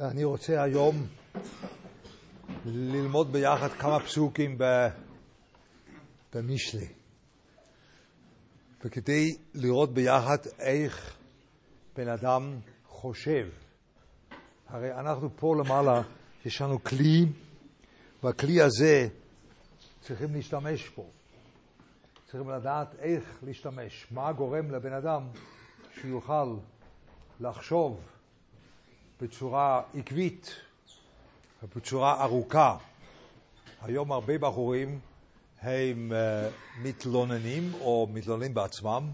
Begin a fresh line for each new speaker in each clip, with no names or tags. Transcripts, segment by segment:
אני רוצה היום ללמוד ביחד כמה פסוקים במשלי. וכדי לראות ביחד איך בן אדם חושב. הרי אנחנו פה למעלה, יש לנו כלי, והכלי הזה צריכים להשתמש בו. צריכים לדעת איך להשתמש, מה גורם לבן אדם שיוכל לחשוב בצורה עקבית ובצורה ארוכה. היום הרבה בחורים הם uh, מתלוננים או מתלוננים בעצמם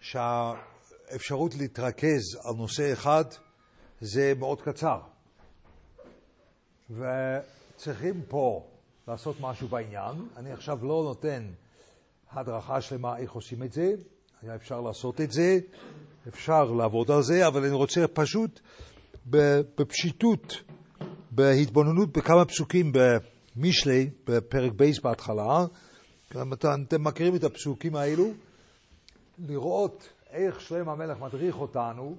שהאפשרות להתרכז על נושא אחד זה מאוד קצר. וצריכים פה לעשות משהו בעניין. אני עכשיו לא נותן הדרכה שלמה איך עושים את זה, היה אפשר לעשות את זה, אפשר לעבוד על זה, אבל אני רוצה פשוט בפשיטות, בהתבוננות בכמה פסוקים במשלי, בפרק בייס בהתחלה, אתם מכירים את הפסוקים האלו, לראות איך שלם המלך מדריך אותנו,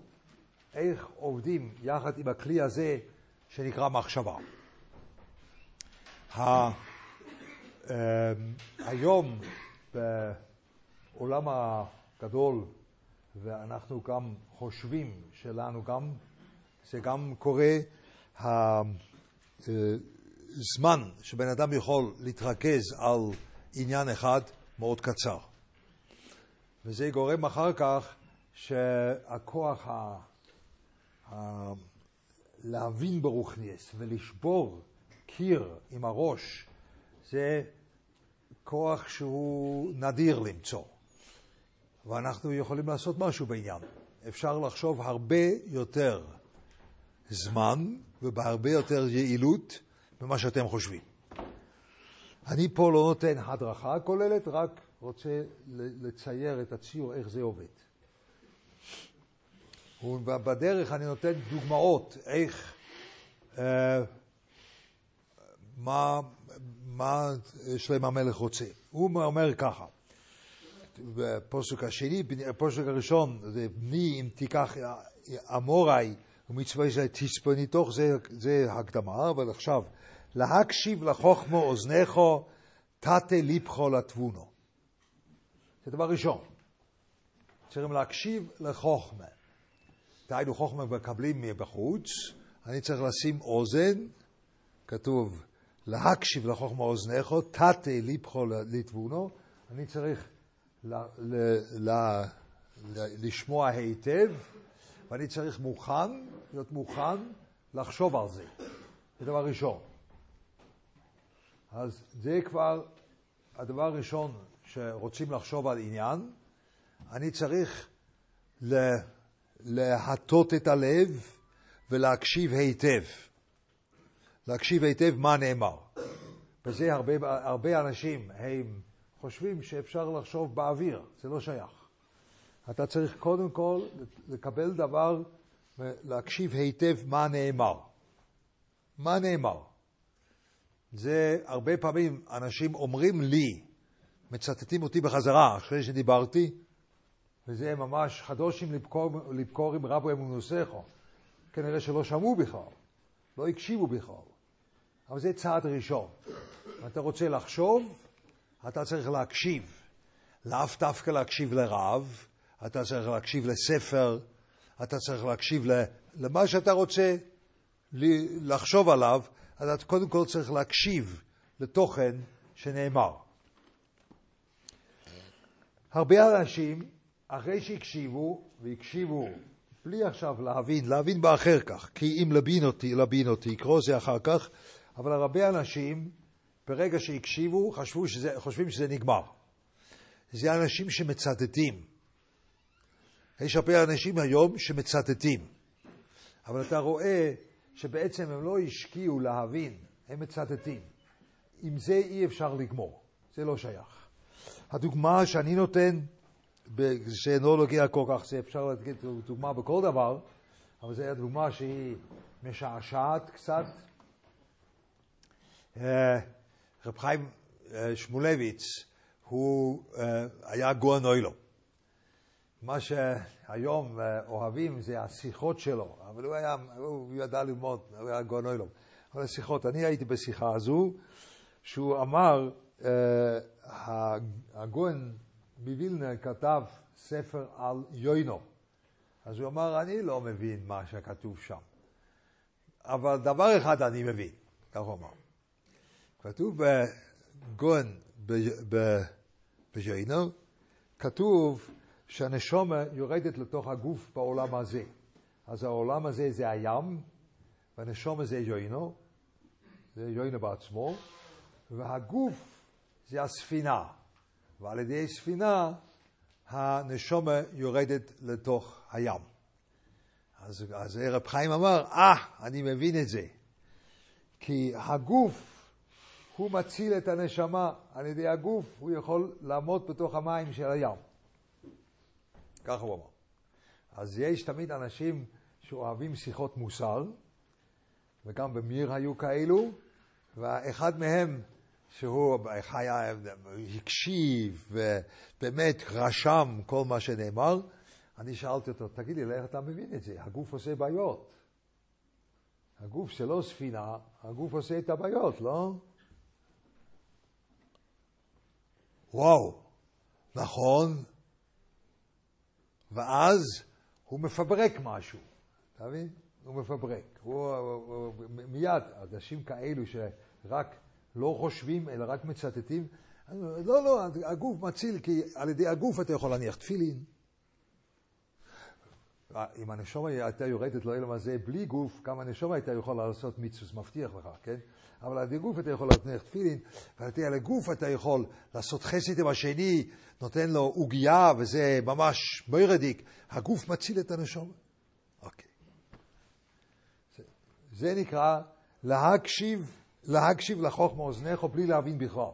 איך עובדים יחד עם הכלי הזה שנקרא מחשבה. אמ, היום בעולם הגדול, ואנחנו גם חושבים שלנו גם, זה גם קורה, הזמן שבן אדם יכול להתרכז על עניין אחד מאוד קצר. וזה גורם אחר כך שהכוח ה... ה... להבין ברוכניאס ולשבור קיר עם הראש, זה כוח שהוא נדיר למצוא. ואנחנו יכולים לעשות משהו בעניין. אפשר לחשוב הרבה יותר זמן ובהרבה יותר יעילות ממה שאתם חושבים. אני פה לא נותן הדרכה כוללת, רק רוצה לצייר את הציור איך זה עובד. ובדרך אני נותן דוגמאות איך, אה, מה, מה שלם המלך רוצה. הוא אומר ככה, בפוסק השני, בפוסק הראשון, זה בני אם תיקח אמוראי ומצווה זה תצפניתוך, זה, זה הקדמה, אבל עכשיו, להקשיב לחוכמו אוזניכו, תתה ליפכו לתבונו. זה דבר ראשון. צריכים להקשיב לחוכמה. דהיינו חוכמה מקבלים מבחוץ, אני צריך לשים אוזן, כתוב להקשיב לחוכמה אוזניכו, תתה ליפכו לתבונו, אני צריך ל, ל, ל, ל, לשמוע היטב, ואני צריך מוכן, להיות מוכן לחשוב על זה. זה דבר ראשון. אז זה כבר הדבר הראשון שרוצים לחשוב על עניין. אני צריך להטות את הלב ולהקשיב היטב. להקשיב היטב מה נאמר. וזה הרבה, הרבה אנשים הם חושבים שאפשר לחשוב באוויר, זה לא שייך. אתה צריך קודם כל לקבל דבר ולהקשיב היטב מה נאמר. מה נאמר? זה הרבה פעמים אנשים אומרים לי, מצטטים אותי בחזרה אחרי שדיברתי, וזה ממש חדושים לבקור עם רבו אמונוסכו. כנראה שלא שמעו בכלל, לא הקשיבו בכלל. אבל זה צעד ראשון. אם אתה רוצה לחשוב, אתה צריך להקשיב. לאו דווקא להקשיב לרב, אתה צריך להקשיב לספר, אתה צריך להקשיב למה שאתה רוצה לחשוב עליו, אתה קודם כל צריך להקשיב לתוכן שנאמר. הרבה אנשים, אחרי שהקשיבו, והקשיבו בלי עכשיו להבין, להבין באחר כך, כי אם לבין אותי, לבין אותי, יקרוא זה אחר כך, אבל הרבה אנשים, ברגע שהקשיבו, חשבו שזה, חושבים שזה נגמר. זה אנשים שמצטטים. יש הרבה אנשים היום שמצטטים, אבל אתה רואה שבעצם הם לא השקיעו להבין, הם מצטטים. עם זה אי אפשר לגמור, זה לא שייך. הדוגמה שאני נותן, שאינו נוגע כל כך, זה אפשר לתת דוגמה בכל דבר, אבל זו דוגמה שהיא משעשעת קצת. אה, רב חיים אה, שמולביץ, הוא אה, היה אוילו. מה שהיום אה, אוהבים זה השיחות שלו, אבל הוא היה, הוא ידע ללמוד, הוא היה גאון אילום. אבל השיחות, אני הייתי בשיחה הזו, שהוא אמר, אה, הגאון מווילנה כתב ספר על יוינו. אז הוא אמר, אני לא מבין מה שכתוב שם. אבל דבר אחד אני מבין, כך הוא אמר. כתוב בגון בז'יינו, כתוב שהנשומה יורדת לתוך הגוף בעולם הזה. אז העולם הזה זה הים, והנשומה זה יוינו, זה יוינו בעצמו, והגוף זה הספינה, ועל ידי ספינה הנשומה יורדת לתוך הים. אז, אז רב חיים אמר, אה, ah, אני מבין את זה. כי הגוף, הוא מציל את הנשמה, על ידי הגוף הוא יכול לעמוד בתוך המים של הים. ככה הוא אמר. אז יש תמיד אנשים שאוהבים שיחות מוסר, וגם במיר היו כאלו, ואחד מהם, שהוא היה, הקשיב ובאמת רשם כל מה שנאמר, אני שאלתי אותו, תגיד לי, איך אתה מבין את זה? הגוף עושה בעיות. הגוף זה לא ספינה, הגוף עושה את הבעיות, לא? וואו, נכון. ואז הוא מפברק משהו, אתה מבין? הוא מפברק. הוא, הוא, הוא, מיד, אנשים כאלו שרק לא חושבים, אלא רק מצטטים, לא, לא, הגוף מציל, כי על ידי הגוף אתה יכול להניח תפילין, אם הנשום הייתה יורדת לאילם הזה בלי גוף, גם הנשום הייתה יכולה לעשות מיצוס, מבטיח לך, כן? אבל על ידי גוף אתה יכול להניח תפילין, ועל ידי הגוף אתה יכול לעשות חסד עם השני, נותן לו עוגייה, וזה ממש מוירדיק. הגוף מציל את הנשום. אוקיי. זה, זה נקרא להקשיב, להקשיב לחוכמה אוזניך בלי להבין בכלל.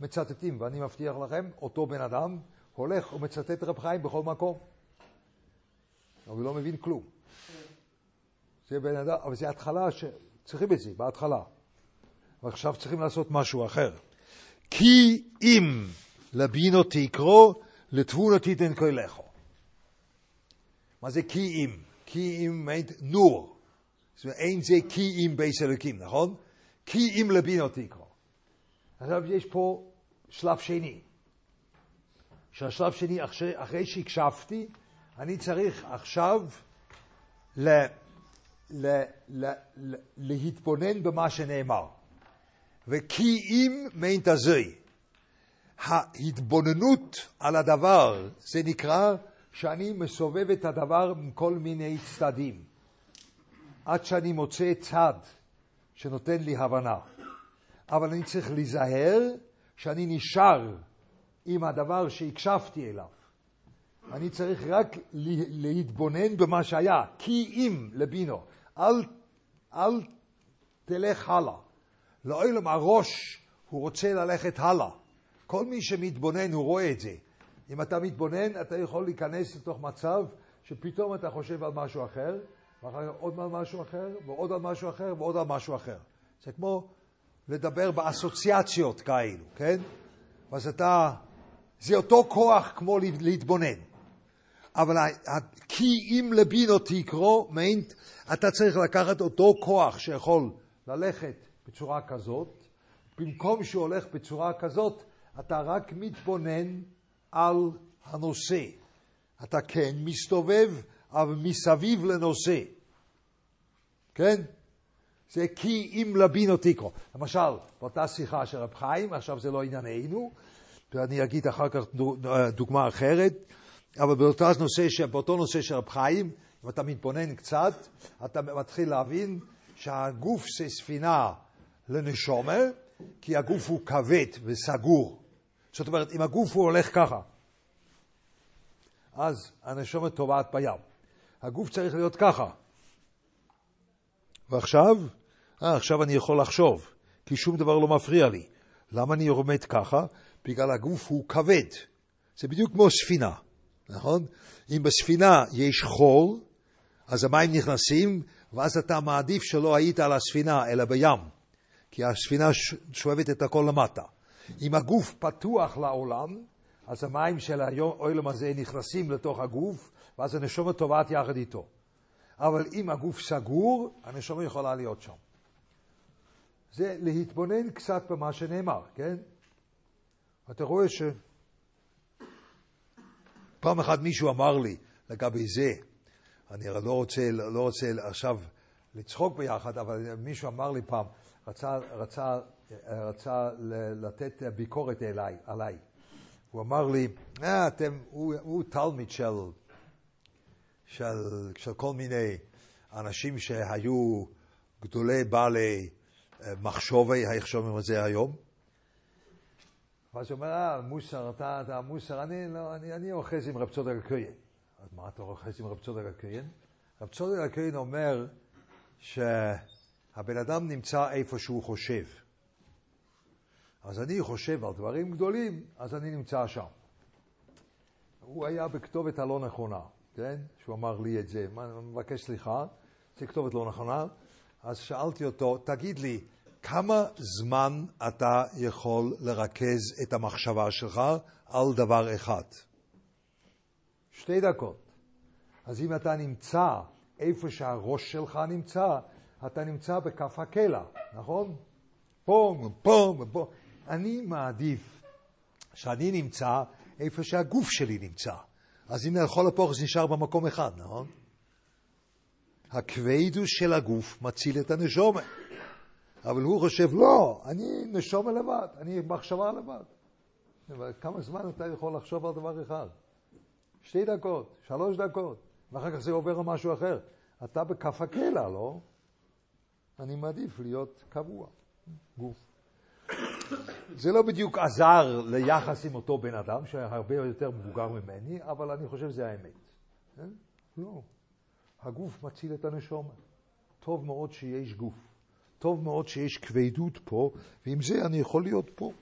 מצטטים, ואני מבטיח לכם, אותו בן אדם הולך ומצטט רב חיים בכל מקום. אבל הוא לא מבין כלום. זה בן אדם, אבל זה התחלה שצריכים את זה, בהתחלה. ועכשיו צריכים לעשות משהו אחר. כי אם לבינו תקרו, לתבונו תיתן כלךו. מה זה כי אם? כי אם מיינט נאָר. זאת אומרת, אין זה כי אם בייס אלוקים, נכון? כי אם לבינה תקרא. עכשיו יש פה שלב שני. שהשלב שני, אחרי, אחרי שהקשבתי, אני צריך עכשיו ל, ל, ל, ל, להתבונן במה שנאמר. וכי אם מיינט אזוי, ההתבוננות על הדבר, זה נקרא שאני מסובב את הדבר מכל מיני צדדים, עד שאני מוצא צד שנותן לי הבנה. אבל אני צריך להיזהר שאני נשאר עם הדבר שהקשבתי אליו. אני צריך רק להתבונן במה שהיה, כי אם לבינו, אל, אל תלך הלאה. לעולם הראש הוא רוצה ללכת הלאה. כל מי שמתבונן הוא רואה את זה. אם אתה מתבונן, אתה יכול להיכנס לתוך מצב שפתאום אתה חושב על משהו אחר, ואחר כך עוד על משהו אחר, ועוד על משהו אחר, ועוד על משהו אחר. זה כמו לדבר באסוציאציות כאלו, כן? אז אתה, זה אותו כוח כמו להתבונן. אבל כי אם לבינו תקרו, מיינט, אתה צריך לקחת אותו כוח שיכול ללכת בצורה כזאת, במקום שהוא הולך בצורה כזאת, אתה רק מתבונן על הנושא. אתה כן מסתובב, אבל מסביב לנושא. כן? זה כי אם לבינו תקרו. למשל, באותה שיחה של רב חיים, עכשיו זה לא ענייננו, ואני אגיד אחר כך דוגמה אחרת. אבל באותו נושא, באותו נושא של רב חיים, אם אתה מתבונן קצת, אתה מתחיל להבין שהגוף זה ספינה לנשומה, כי הגוף הוא כבד וסגור. זאת אומרת, אם הגוף הוא הולך ככה, אז הנשומה טובעת בים. הגוף צריך להיות ככה. ועכשיו, אה, עכשיו אני יכול לחשוב, כי שום דבר לא מפריע לי. למה אני עומד ככה? בגלל הגוף הוא כבד. זה בדיוק כמו ספינה. נכון? אם בספינה יש חול, אז המים נכנסים, ואז אתה מעדיף שלא היית על הספינה, אלא בים, כי הספינה שואבת את הכל למטה. אם הגוף פתוח לעולם, אז המים של האוילם הזה נכנסים לתוך הגוף, ואז הנשומה טובעת יחד איתו. אבל אם הגוף סגור, הנשומה יכולה להיות שם. זה להתבונן קצת במה שנאמר, כן? אתה רואה ש... פעם אחת מישהו אמר לי לגבי זה, אני לא רוצה, לא רוצה עכשיו לצחוק ביחד, אבל מישהו אמר לי פעם, רצה, רצה, רצה לתת ביקורת אליי, עליי. הוא אמר לי, אה, אתם, הוא, הוא תלמיד של, של, של כל מיני אנשים שהיו גדולי בעלי אה, מחשובי, איך שומעים את זה היום? ואז הוא אומר, אה, מוסר, אתה, אתה מוסר, אני, לא, אני, אני אוחז עם רב צודק הכהן. אז מה אתה אוחז עם רב צודק הכהן? רב צודק הכהן אומר שהבן אדם נמצא איפה שהוא חושב. אז אני חושב על דברים גדולים, אז אני נמצא שם. הוא היה בכתובת הלא נכונה, כן? שהוא אמר לי את זה. אני מבקש סליחה, זו כתובת לא נכונה. אז שאלתי אותו, תגיד לי, כמה זמן אתה יכול לרכז את המחשבה שלך על דבר אחד? שתי דקות. אז אם אתה נמצא איפה שהראש שלך נמצא, אתה נמצא בכף הקלע, נכון? פה, פה, פה. אני מעדיף שאני נמצא איפה שהגוף שלי נמצא. אז אם לאכול הפוך זה נשאר במקום אחד, נכון? הכבדוס של הגוף מציל את הנשומה. אבל הוא חושב, לא, אני נשומה לבד, אני מחשבה לבד. אבל כמה זמן אתה יכול לחשוב על דבר אחד? שתי דקות, שלוש דקות, ואחר כך זה עובר למשהו אחר. אתה בכף הקלע, לא? אני מעדיף להיות קבוע, גוף. זה לא בדיוק עזר ליחס עם אותו בן אדם, שהרבה יותר מבוגר ממני, אבל אני חושב שזה האמת. כן? לא. הגוף מציל את הנשום. טוב מאוד שיש גוף. טוב מאוד שיש כבדות פה, ועם זה אני יכול להיות פה.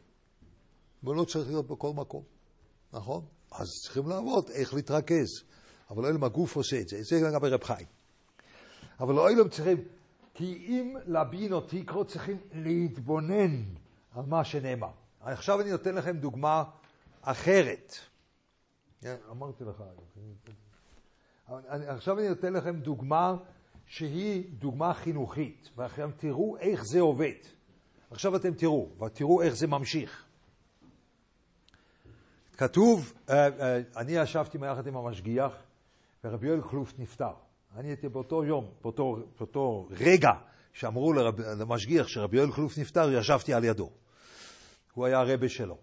ולא צריך להיות בכל מקום, נכון? אז צריכים לעבוד איך להתרכז. אבל אוהלם הגוף עושה את זה, זה גם ברב חיים. אבל אוהלם צריכים, כי אם לבין או תקרו צריכים להתבונן על מה שנאמר. עכשיו אני נותן לכם דוגמה אחרת. כן, אמרתי לך, עכשיו אני נותן לכם דוגמה שהיא דוגמה חינוכית, ואתם תראו איך זה עובד. עכשיו אתם תראו, ותראו איך זה ממשיך. כתוב, אה, אה, אני ישבתי יחד עם המשגיח, ורבי יואל כלוף נפטר. אני הייתי באותו יום, באותו, באותו רגע שאמרו לרב, למשגיח שרבי יואל כלוף נפטר, ישבתי על ידו. הוא היה הרבה שלו.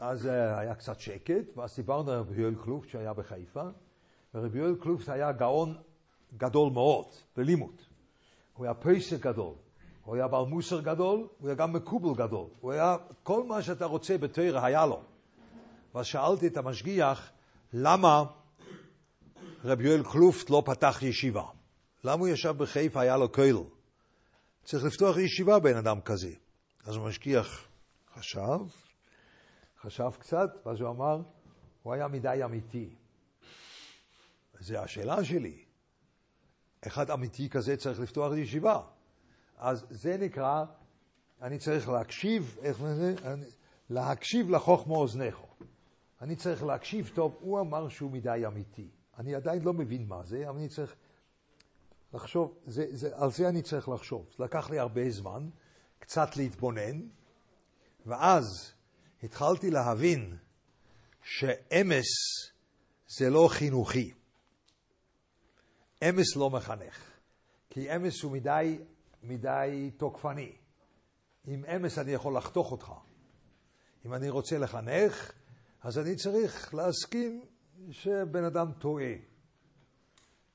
אז אה, היה קצת שקט, ואז דיברנו על רבי יואל כלוף שהיה בחיפה, ורבי יואל קלופס היה גאון גדול מאוד בלימוד. הוא היה פייסר גדול, הוא היה בעל מוסר גדול, הוא היה גם מקובל גדול. הוא היה, כל מה שאתה רוצה בתרא היה לו. ואז שאלתי את המשגיח, למה רבי יואל קלופט לא פתח ישיבה? למה הוא ישב בחיפה, היה לו קהיל? צריך לפתוח ישיבה בן אדם כזה. אז המשגיח חשב, חשב קצת, ואז הוא אמר, הוא היה מדי אמיתי. זה השאלה שלי. אחד אמיתי כזה צריך לפתוח ישיבה. אז זה נקרא, אני צריך להקשיב, איך זה? להקשיב לחוכמו אוזניך. אני צריך להקשיב טוב, הוא אמר שהוא מדי אמיתי. אני עדיין לא מבין מה זה, אבל אני צריך לחשוב, זה, זה, על זה אני צריך לחשוב. לקח לי הרבה זמן, קצת להתבונן, ואז התחלתי להבין שאמס זה לא חינוכי. אמס לא מחנך, כי אמס הוא מדי, מדי תוקפני. עם אמס אני יכול לחתוך אותך. אם אני רוצה לחנך, אז אני צריך להסכים שבן אדם טועה.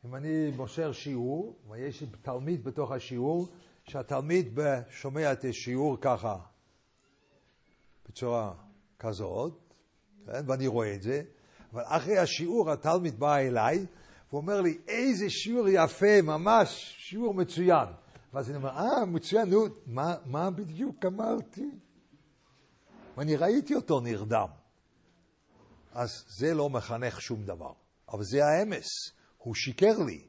אם אני מוסר שיעור, ויש לי תלמיד בתוך השיעור, שהתלמיד שומע את השיעור ככה, בצורה כזאת, כן? ואני רואה את זה, אבל אחרי השיעור התלמיד בא אליי, והוא אומר לי, איזה שיעור יפה, ממש שיעור מצוין. ואז אני אומר, אה, מצוין, נו, מה, מה בדיוק אמרתי? ואני ראיתי אותו נרדם. אז זה לא מחנך שום דבר. אבל זה האמס, הוא שיקר לי.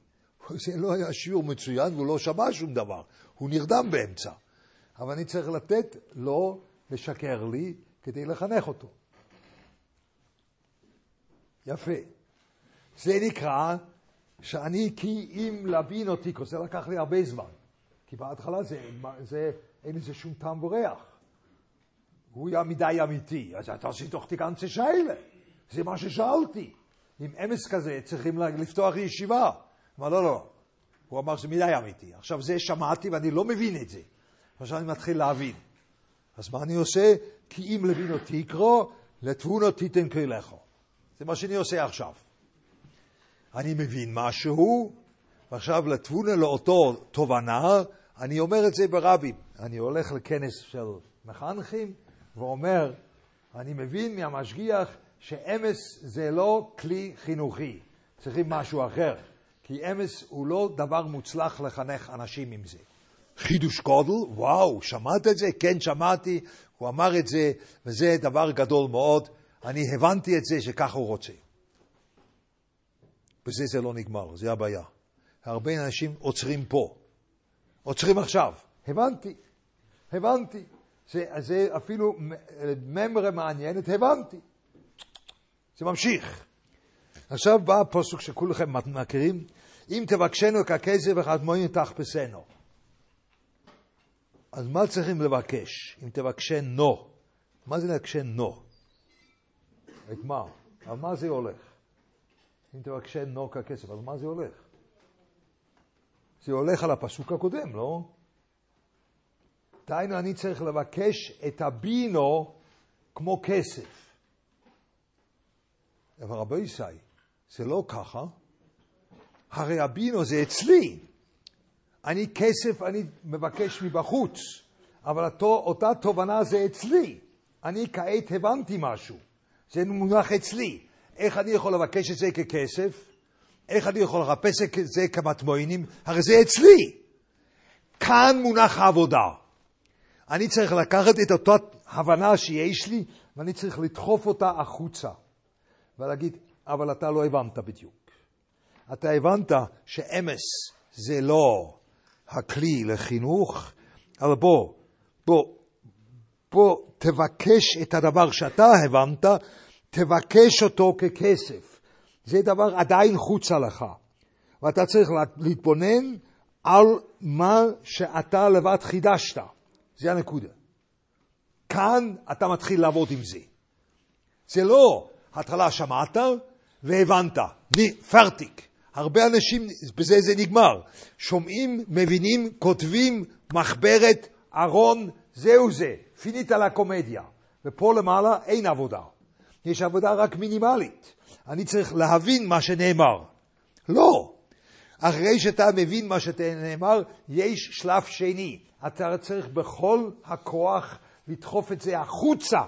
זה לא היה שיעור מצוין והוא לא שמע שום דבר, הוא נרדם באמצע. אבל אני צריך לתת לו לשקר לי כדי לחנך אותו. יפה. זה נקרא שאני כי אם לבין אותי, זה לקח לי הרבה זמן. כי בהתחלה זה, זה אין לזה שום טעם וריח. הוא היה מדי אמיתי, אז אתה doch die ganze שאלה. זה מה ששאלתי. עם אמס כזה צריכים לפתוח ישיבה. אמר, לא, לא. הוא אמר שזה מדי אמיתי. עכשיו זה שמעתי ואני לא מבין את זה. עכשיו אני מתחיל להבין. אז מה אני עושה? כי אם לבינו תקרו, לתבונו תיתן כלךו. זה מה שאני עושה עכשיו. אני מבין משהו, ועכשיו לתבונה לאותו תובנה, אני אומר את זה ברבים. אני הולך לכנס של מחנכים ואומר, אני מבין מהמשגיח שאמס זה לא כלי חינוכי, צריכים משהו אחר. כי אמס הוא לא דבר מוצלח לחנך אנשים עם זה. חידוש גודל, וואו, שמעת את זה? כן, שמעתי, הוא אמר את זה, וזה דבר גדול מאוד. אני הבנתי את זה שככה הוא רוצה. בזה זה לא נגמר, זה הבעיה. הרבה אנשים עוצרים פה. עוצרים עכשיו. הבנתי, הבנתי. זה, זה אפילו ממרה מעניינת, הבנתי. זה ממשיך. עכשיו בא הפוסק שכולכם מכירים, אם תבקשנו ככסף וכדמוין תחפשנו. אז מה צריכים לבקש? אם תבקשנו. מה זה לבקשנו? את מה? על מה זה הולך? אם תבקשנו ככסף, על מה זה הולך? זה הולך על הפסוק הקודם, לא? דהיינו, אני צריך לבקש את הבינו כמו כסף. אבל רבי ישי, זה לא ככה. הרי הבינו זה אצלי. אני כסף, אני מבקש מבחוץ, אבל אותו, אותה תובנה זה אצלי. אני כעת הבנתי משהו. זה מונח אצלי. איך אני יכול לבקש את זה ככסף? איך אני יכול לחפש את זה כמטמוינים? הרי זה אצלי. כאן מונח העבודה. אני צריך לקחת את אותה הבנה שיש לי, ואני צריך לדחוף אותה החוצה. ולהגיד, אבל אתה לא הבנת בדיוק. אתה הבנת שאמס זה לא הכלי לחינוך, אבל בוא, בוא, בוא תבקש את הדבר שאתה הבנת, תבקש אותו ככסף. זה דבר עדיין חוצה לך. ואתה צריך להתבונן על מה שאתה לבד חידשת. זה הנקודה. כאן אתה מתחיל לעבוד עם זה. זה לא התחלה שמעת והבנת, פרטיק. הרבה אנשים, בזה זה נגמר. שומעים, מבינים, כותבים, מחברת, ארון, זהו זה. פינית לקומדיה. ופה למעלה אין עבודה. יש עבודה רק מינימלית. אני צריך להבין מה שנאמר. לא. אחרי שאתה מבין מה שנאמר, יש שלב שני. אתה צריך בכל הכוח לדחוף את זה החוצה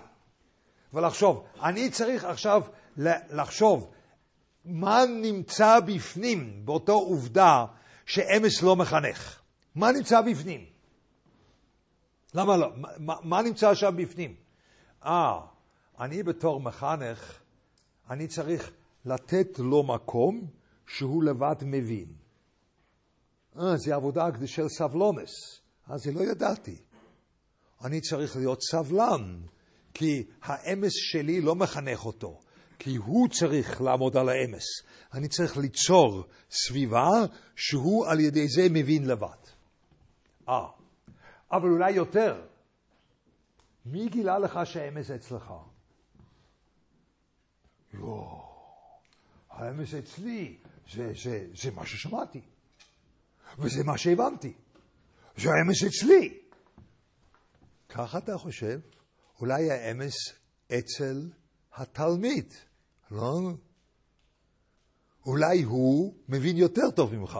ולחשוב. אני צריך עכשיו לחשוב מה נמצא בפנים באותו עובדה שאמס לא מחנך. מה נמצא בפנים? למה לא? מה, מה נמצא שם בפנים? אה, אני בתור מחנך, אני צריך לתת לו מקום שהוא לבד מבין. אה, זה עבודה של סבלונס. אז זה לא ידעתי. אני צריך להיות סבלן, כי האמס שלי לא מחנך אותו, כי הוא צריך לעמוד על האמס. אני צריך ליצור סביבה שהוא על ידי זה מבין לבד. אה, אבל אולי יותר. מי גילה לך שהאמס אצלך? לא, האמס אצלי, זה, זה, זה מה ששמעתי, וזה מה שהבנתי. זה האמס אצלי. ככה אתה חושב? אולי האמס אצל התלמיד, לא? אולי הוא מבין יותר טוב ממך.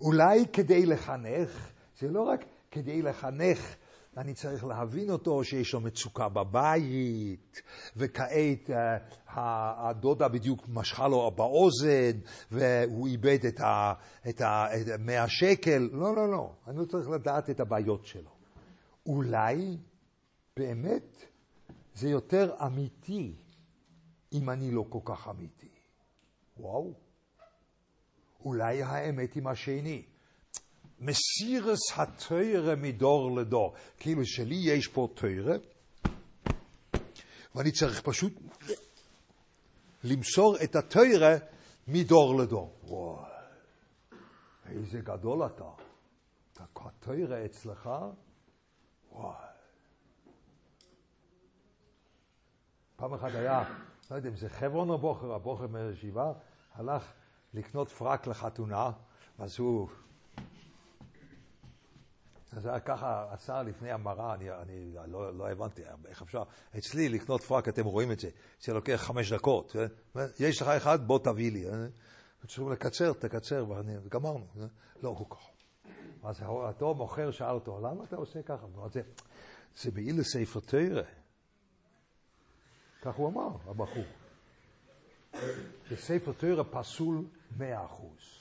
אולי כדי לחנך, זה לא רק כדי לחנך, אני צריך להבין אותו שיש לו מצוקה בבית, וכעת uh, הדודה בדיוק משכה לו באוזן, והוא איבד את, ה, את, ה, את 100 שקל. לא, לא, לא, אני לא צריך לדעת את הבעיות שלו. אולי באמת זה יותר אמיתי אם אני לא כל כך אמיתי. וואו. אולי האמת עם השני. מסירס התוירה מדור לדור. כאילו שלי יש פה תוירה, ואני צריך פשוט למסור את התוירה מדור לדור. וואי, איזה גדול אתה. התוירה אצלך, וואי. פעם אחת היה, לא יודע אם זה חברון או בוחר, הבוחר מהישיבה, הלך לקנות פרק לחתונה, אז הוא... אז היה ככה עשה לפני המראה, אני, אני לא, לא הבנתי איך אפשר. אצלי לקנות פרק, אתם רואים את זה, זה לוקח חמש דקות. אה? יש לך אחד, בוא תביא לי. אה? צריכים לקצר, תקצר, וגמרנו. אה? לא, הוא ככה. אז אותו מוכר שאל אותו, למה אתה עושה ככה? זה, זה מעיל לספר תרא. כך הוא אמר, הבחור. שספר תרא פסול מאה אחוז.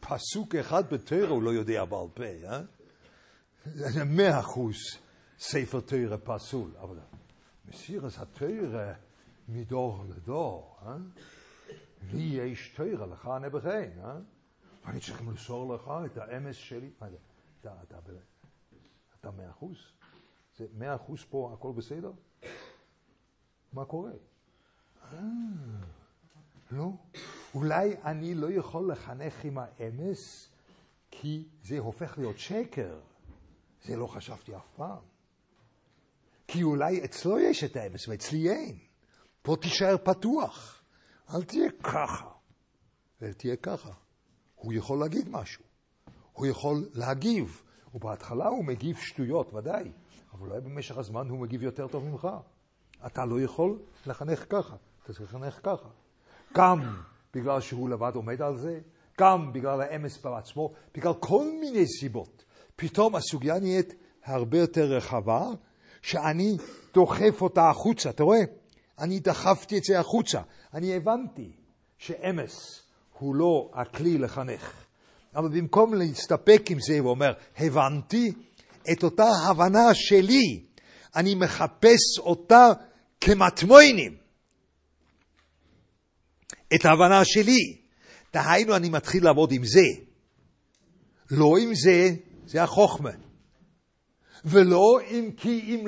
פסוק אחד בתרא הוא לא יודע בעל פה, אה? זה מאה אחוז ספר תרא פסול. אבל מסירס התרא מדור לדור, אה? לי יש תרא, לך נבחן, אה? ואני צריך למסור לך את האמס שלי. אתה, אתה, אתה מאה אחוז? זה מאה אחוז פה, הכל בסדר? מה קורה? אה, לא. אולי אני לא יכול לחנך עם האמס, כי זה הופך להיות שקר. זה לא חשבתי אף פעם. כי אולי אצלו יש את האמס ואצלי אין. פה תישאר פתוח. אל תהיה ככה. אל תהיה ככה. הוא יכול להגיד משהו. הוא יכול להגיב. ובהתחלה הוא מגיב שטויות, ודאי. אבל אולי במשך הזמן הוא מגיב יותר טוב ממך. אתה לא יכול לחנך ככה, אתה צריך לחנך ככה. גם בגלל שהוא לבד עומד על זה, גם בגלל האמס בעצמו, בגלל כל מיני סיבות. פתאום הסוגיה נהיית הרבה יותר רחבה, שאני דוחף אותה החוצה, אתה רואה? אני דחפתי את זה החוצה. אני הבנתי שאמס הוא לא הכלי לחנך. אבל במקום להסתפק עם זה, הוא אומר, הבנתי את אותה הבנה שלי, אני מחפש אותה כמטמוינים. את ההבנה שלי. דהיינו, אני מתחיל לעבוד עם זה. לא עם זה, זה החוכמה. ולא אם כי אם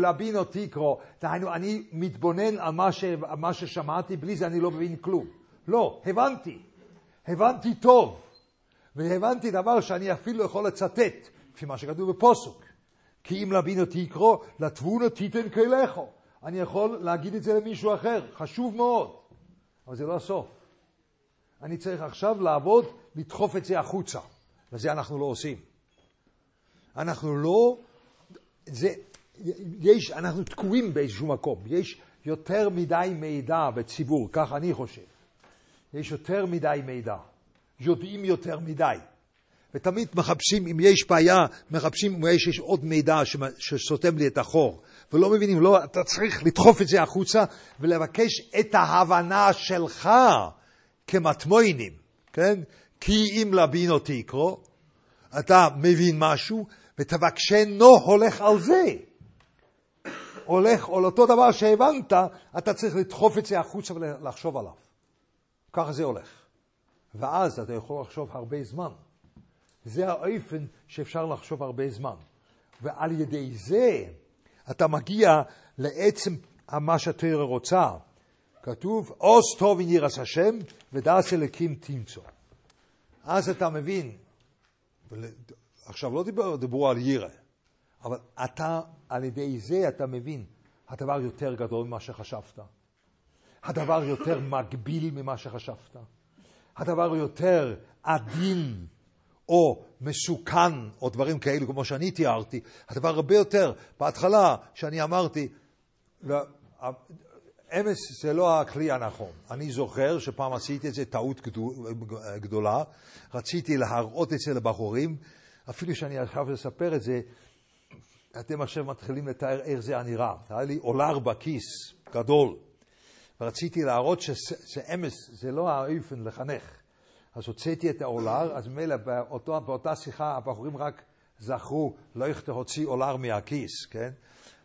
להבין אותי קרוא. דהיינו, אני מתבונן על מה, ש, מה ששמעתי, בלי זה אני לא מבין כלום. לא, הבנתי. הבנתי טוב. והבנתי דבר שאני אפילו יכול לצטט, לפי מה שכתוב בפוסוק. כי אם להבין אותי יקרוא, לתבונה תיתן כלךו. אני יכול להגיד את זה למישהו אחר, חשוב מאוד. אבל זה לא הסוף. אני צריך עכשיו לעבוד, לדחוף את זה החוצה. וזה אנחנו לא עושים. אנחנו לא, זה, יש, אנחנו תקועים באיזשהו מקום. יש יותר מדי מידע בציבור, כך אני חושב. יש יותר מדי מידע. יודעים יותר מדי. ותמיד מחפשים, אם יש בעיה, מחפשים אם יש, יש עוד מידע שסותם לי את החור. ולא מבינים, לא, אתה צריך לדחוף את זה החוצה ולבקש את ההבנה שלך כמטמוינים, כן? כי אם לבין אותי יקרו, אתה מבין משהו ותבקשנו הולך על זה. הולך על אותו דבר שהבנת, אתה צריך לדחוף את זה החוצה ולחשוב עליו. ככה זה הולך. ואז אתה יכול לחשוב הרבה זמן. זה האופן שאפשר לחשוב הרבה זמן. ועל ידי זה אתה מגיע לעצם מה שהתורה רוצה. כתוב, עוז טוב ירס השם ודעש אלוקים תמצוא. אז אתה מבין, עכשיו לא דיבר, דיברו על ירא, אבל אתה, על ידי זה אתה מבין, הדבר יותר גדול ממה שחשבת. הדבר יותר מגביל ממה שחשבת. הדבר יותר עדין או מסוכן, או דברים כאלו, כמו שאני תיארתי, הדבר הרבה יותר, בהתחלה, שאני אמרתי, לא, אמס זה לא הכלי הנכון. אני זוכר שפעם עשיתי את זה טעות גדולה, רציתי להראות את זה לבחורים, אפילו שאני עכשיו לספר את זה, אתם עכשיו מתחילים לתאר איך זה נראה. היה לי אולר בכיס, גדול, ורציתי להראות שאמס זה לא האופן לחנך. אז הוצאתי את האולר, אז ממילא באותו, באותה שיחה הבחורים רק זכרו, לא איך להוציא אולר מהכיס, כן?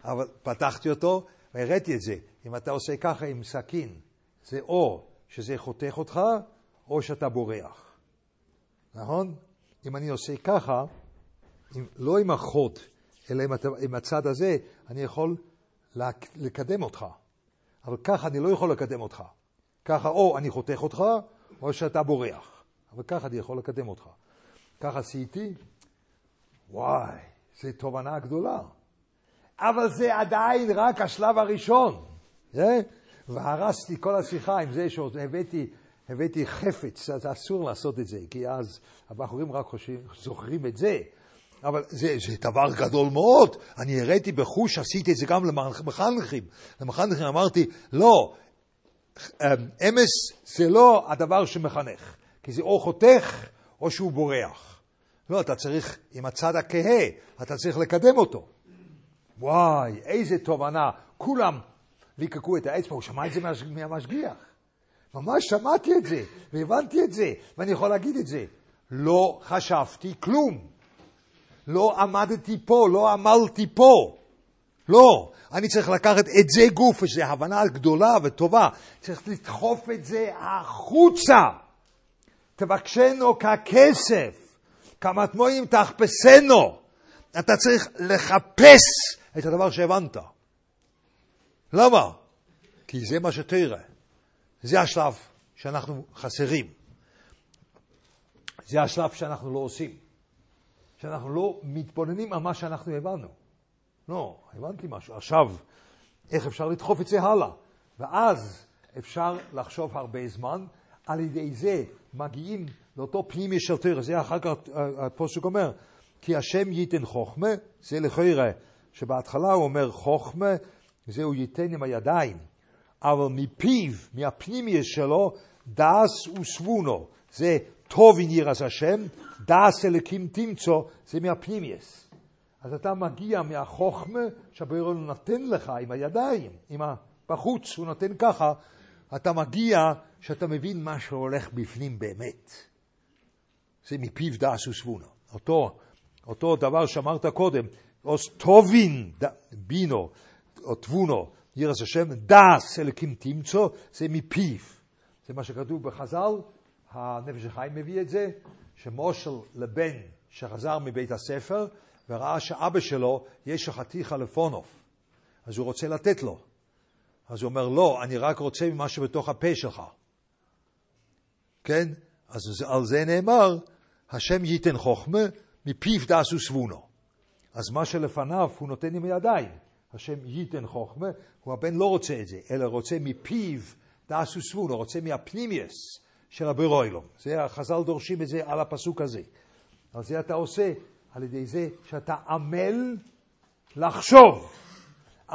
אבל פתחתי אותו והראיתי את זה. אם אתה עושה ככה עם סכין, זה או שזה חותך אותך, או שאתה בורח. נכון? אם אני עושה ככה, עם, לא עם החוד, אלא עם, עם הצד הזה, אני יכול לקדם אותך. אבל ככה אני לא יכול לקדם אותך. ככה או אני חותך אותך, או שאתה בורח. אבל ככה אני יכול לקדם אותך. ככה עשיתי, וואי, זו תובנה גדולה. אבל זה עדיין רק השלב הראשון. Yeah? אה? והרסתי כל השיחה עם זה שהבאתי הבאתי חפץ, אז אסור לעשות את זה, כי אז הבחורים רק חושבים, זוכרים את זה. אבל זה, זה דבר גדול מאוד. אני הראיתי בחוש, עשיתי את זה גם למחנכים. למחנכים אמרתי, לא, אמ, אמס זה לא הדבר שמחנך, כי זה או חותך או שהוא בורח. לא, אתה צריך, עם הצד הכהה, אתה צריך לקדם אותו. וואי, איזה תובנה. כולם ליקקו את האצבע, הוא שמע את זה מהמשגיח. ממש שמעתי את זה, והבנתי את זה, ואני יכול להגיד את זה. לא חשבתי כלום. לא עמדתי פה, לא עמלתי פה. לא, אני צריך לקחת את זה גוף, שזו הבנה גדולה וטובה. צריך לדחוף את זה החוצה. תבקשנו ככסף, כמטמועים תחפשנו. אתה צריך לחפש את הדבר שהבנת. למה? כי זה מה שתראה. זה השלב שאנחנו חסרים. זה השלב שאנחנו לא עושים. שאנחנו לא מתבוננים על מה שאנחנו הבנו. לא, הבנתי משהו. עכשיו, איך אפשר לדחוף את זה הלאה? ואז אפשר לחשוב הרבה זמן, על ידי זה מגיעים לאותו פנימי של תרא. זה אחר כך הפוסק אומר, כי השם ייתן חוכמה, זה לכאורה, שבהתחלה הוא אומר חוכמה, זה הוא ייתן עם הידיים. אבל מפיו, מהפנימיוס שלו, דס וסבונו. זה טוב אין ירס השם, דס אלוקים תמצוא, זה מהפנימיוס. אז אתה מגיע מהחוכמה שהבורא נותן לך עם הידיים, עם ה... בחוץ, הוא נותן ככה, אתה מגיע שאתה מבין מה שהולך בפנים באמת. זה מפיו דס וסבונו. אותו, אותו דבר שאמרת קודם, אוס טובין בינו, או תבונו, ירס השם, דס אלוקים תמצוא, זה מפיו. זה מה שכתוב בחז"ל, הנפש החיים מביא את זה, שמושל לבן שחזר מבית הספר וראה שאבא שלו יש חתיכה לפונוף, אז הוא רוצה לתת לו. אז הוא אומר, לא, אני רק רוצה ממה שבתוך הפה שלך. כן? אז על זה נאמר, השם ייתן חוכמה, מפיו דסו סבונו. אז מה שלפניו הוא נותן עם הידיים. השם ייתן חוכמה, הוא הבן לא רוצה את זה, אלא רוצה מפיו דעשו סבון, הוא רוצה מהפנימיוס של הברוילום. זה החז"ל דורשים את זה על הפסוק הזה. על זה אתה עושה על ידי זה שאתה עמל לחשוב.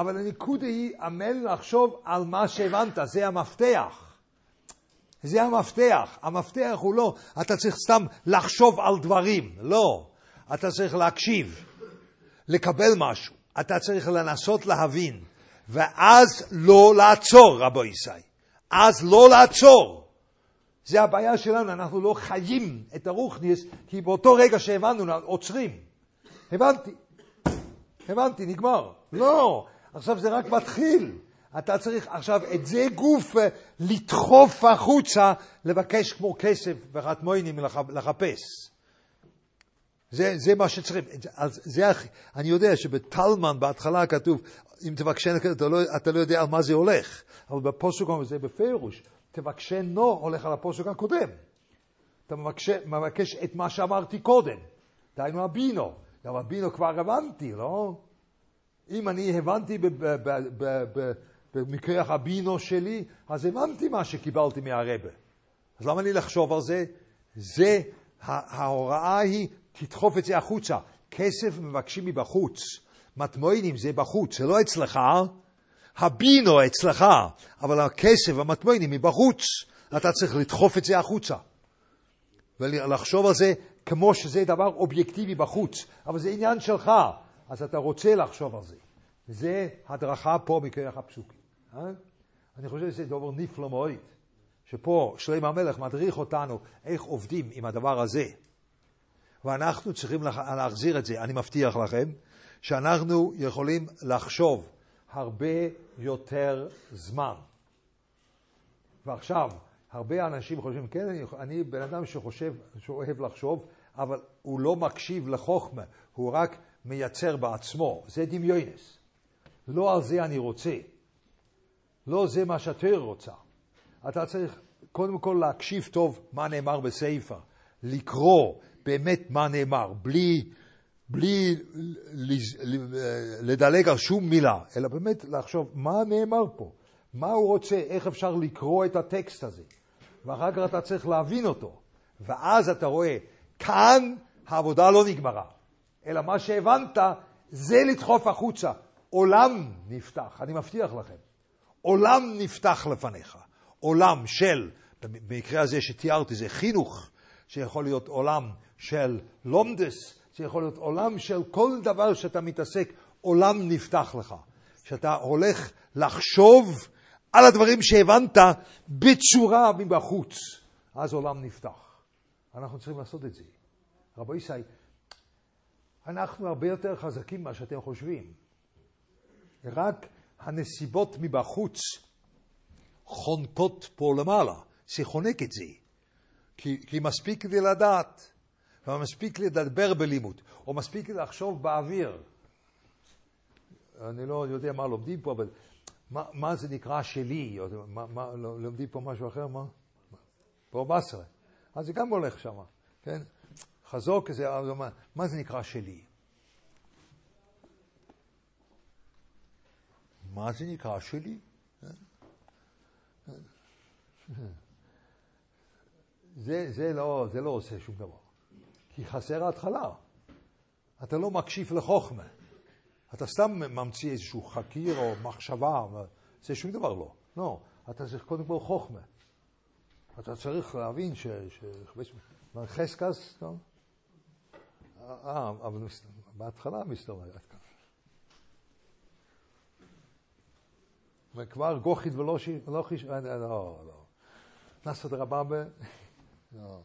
אבל הנקודה היא עמל לחשוב על מה שהבנת, זה המפתח. זה המפתח. המפתח הוא לא, אתה צריך סתם לחשוב על דברים, לא. אתה צריך להקשיב, לקבל משהו. אתה צריך לנסות להבין, ואז לא לעצור, רבו ישי. אז לא לעצור. זה הבעיה שלנו, אנחנו לא חיים את הרוחניס, כי באותו רגע שהבנו, עוצרים. הבנתי, הבנתי, נגמר. לא, עכשיו זה רק מתחיל. אתה צריך עכשיו את זה גוף אה, לדחוף החוצה, לבקש כמו כסף וחטמוינים לחפש. זה, זה מה שצריכים. אז זה, אני יודע שבטלמן בהתחלה כתוב, אם תבקשנו, אתה לא, אתה לא יודע על מה זה הולך. אבל בפוסק זה בפירוש, תבקשנו הולך על הפוסק הקודם. אתה מבקש, מבקש את מה שאמרתי קודם. דהיינו הבינו. אבל הבינו כבר הבנתי, לא? אם אני הבנתי במקרה הבינו שלי, אז הבנתי מה שקיבלתי מהרבה. אז למה לי לחשוב על זה? זה, ההוראה היא תדחוף את זה החוצה. כסף מבקשים מבחוץ. מטמוינים זה בחוץ, זה לא אצלך. הבינו אצלך, אבל הכסף, המטמוינים מבחוץ. אתה צריך לדחוף את זה החוצה. ולחשוב על זה כמו שזה דבר אובייקטיבי בחוץ. אבל זה עניין שלך, אז אתה רוצה לחשוב על זה. זה הדרכה פה מכרך הפסוקים. אה? אני חושב שזה דבר נפלא מאוד, שפה שלמה המלך מדריך אותנו איך עובדים עם הדבר הזה. ואנחנו צריכים להחזיר את זה. אני מבטיח לכם שאנחנו יכולים לחשוב הרבה יותר זמן. ועכשיו, הרבה אנשים חושבים, כן, אני, אני בן אדם שחושב, שאוהב לחשוב, אבל הוא לא מקשיב לחוכמה, הוא רק מייצר בעצמו. זה דמיונס. לא על זה אני רוצה. לא זה מה שהתואר רוצה. אתה צריך קודם כל להקשיב טוב מה נאמר בספר, לקרוא באמת מה נאמר, בלי, בלי לדלג על שום מילה, אלא באמת לחשוב מה נאמר פה, מה הוא רוצה, איך אפשר לקרוא את הטקסט הזה, ואחר כך אתה צריך להבין אותו, ואז אתה רואה, כאן העבודה לא נגמרה, אלא מה שהבנת זה לדחוף החוצה. עולם נפתח, אני מבטיח לכם. עולם נפתח לפניך. עולם של, במקרה הזה שתיארתי, זה חינוך, שיכול להיות עולם של לומדס, שיכול להיות עולם של כל דבר שאתה מתעסק, עולם נפתח לך. שאתה הולך לחשוב על הדברים שהבנת בצורה מבחוץ, אז עולם נפתח. אנחנו צריכים לעשות את זה. רבו ישי, אנחנו הרבה יותר חזקים ממה שאתם חושבים. רק הנסיבות מבחוץ חונקות פה למעלה, זה חונק את זה. כי, כי מספיק לי לדעת, ומספיק לדבר בלימוד, או מספיק לחשוב באוויר. אני לא יודע מה לומדים פה, אבל מה, מה זה נקרא שלי? מה, מה, לומדים פה משהו אחר? מה? פה בעשרה. אז זה גם הולך שם, כן? חזוק זה, מה זה נקרא שלי? מה זה נקרא שלי? זה, זה, לא, זה לא עושה שום דבר. כי חסר ההתחלה. אתה לא מקשיב לחוכמה. אתה סתם ממציא איזשהו חקיר או מחשבה, זה שום דבר לא. לא, אתה צריך קודם כל חוכמה. אתה צריך להבין ש... ש... חסקס, לא? אה, אבל בהתחלה מסתובב. וכבר גוכית ולא חיש... לא, לא. נסת רבבה, לא.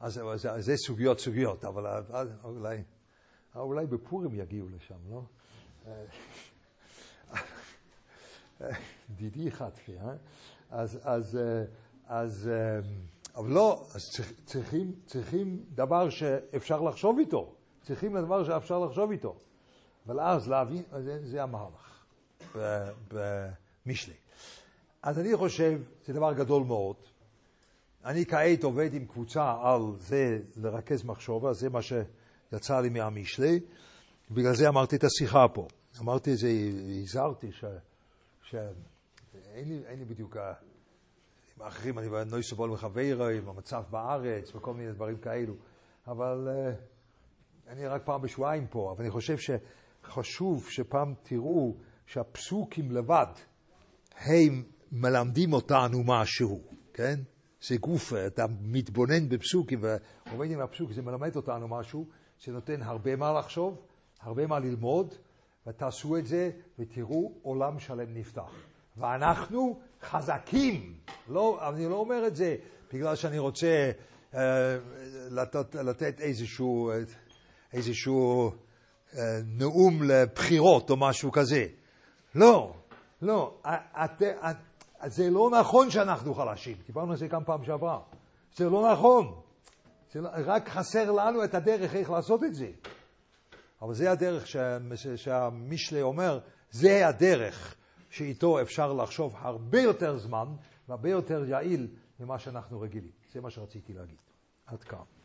אז זה סוגיות סוגיות, אבל אולי, אולי בפורים יגיעו לשם, לא? דידי חטפי, אה? אז, אז, אז, אבל לא, אז צריכים, צריכים דבר שאפשר לחשוב איתו. צריכים לדבר שאפשר לחשוב איתו. אבל אז להבין, זה, זה המהלך במשלי. אז אני חושב, זה דבר גדול מאוד. אני כעת עובד עם קבוצה על זה לרכז מחשבה, זה מה שיצא לי מהמשלי, בגלל זה אמרתי את השיחה פה. אמרתי את זה, הזהרתי שאין לי, לי בדיוק, עם האחרים, אני לא אסבול מחברו, עם המצב בארץ וכל מיני דברים כאלו, אבל uh, אני רק פעם בשבועיים פה, אבל אני חושב שחשוב שפעם תראו שהפסוקים לבד, הם מלמדים אותנו משהו, כן? זה גוף, אתה מתבונן בפסוקים ועובד עם הפסוק, זה מלמד אותנו משהו שנותן הרבה מה לחשוב, הרבה מה ללמוד, ותעשו את זה ותראו עולם שלם נפתח. ואנחנו חזקים. לא, אני לא אומר את זה בגלל שאני רוצה uh, לתת, לתת איזשהו, איזשהו uh, נאום לבחירות או משהו כזה. לא, לא. את, את, זה לא נכון שאנחנו חלשים, דיברנו על זה כמה פעם שעברה. זה לא נכון. זה לא, רק חסר לנו את הדרך איך לעשות את זה. אבל זה הדרך שהמשלי אומר, זה הדרך שאיתו אפשר לחשוב הרבה יותר זמן והרבה יותר יעיל ממה שאנחנו רגילים. זה מה שרציתי להגיד. עד כאן.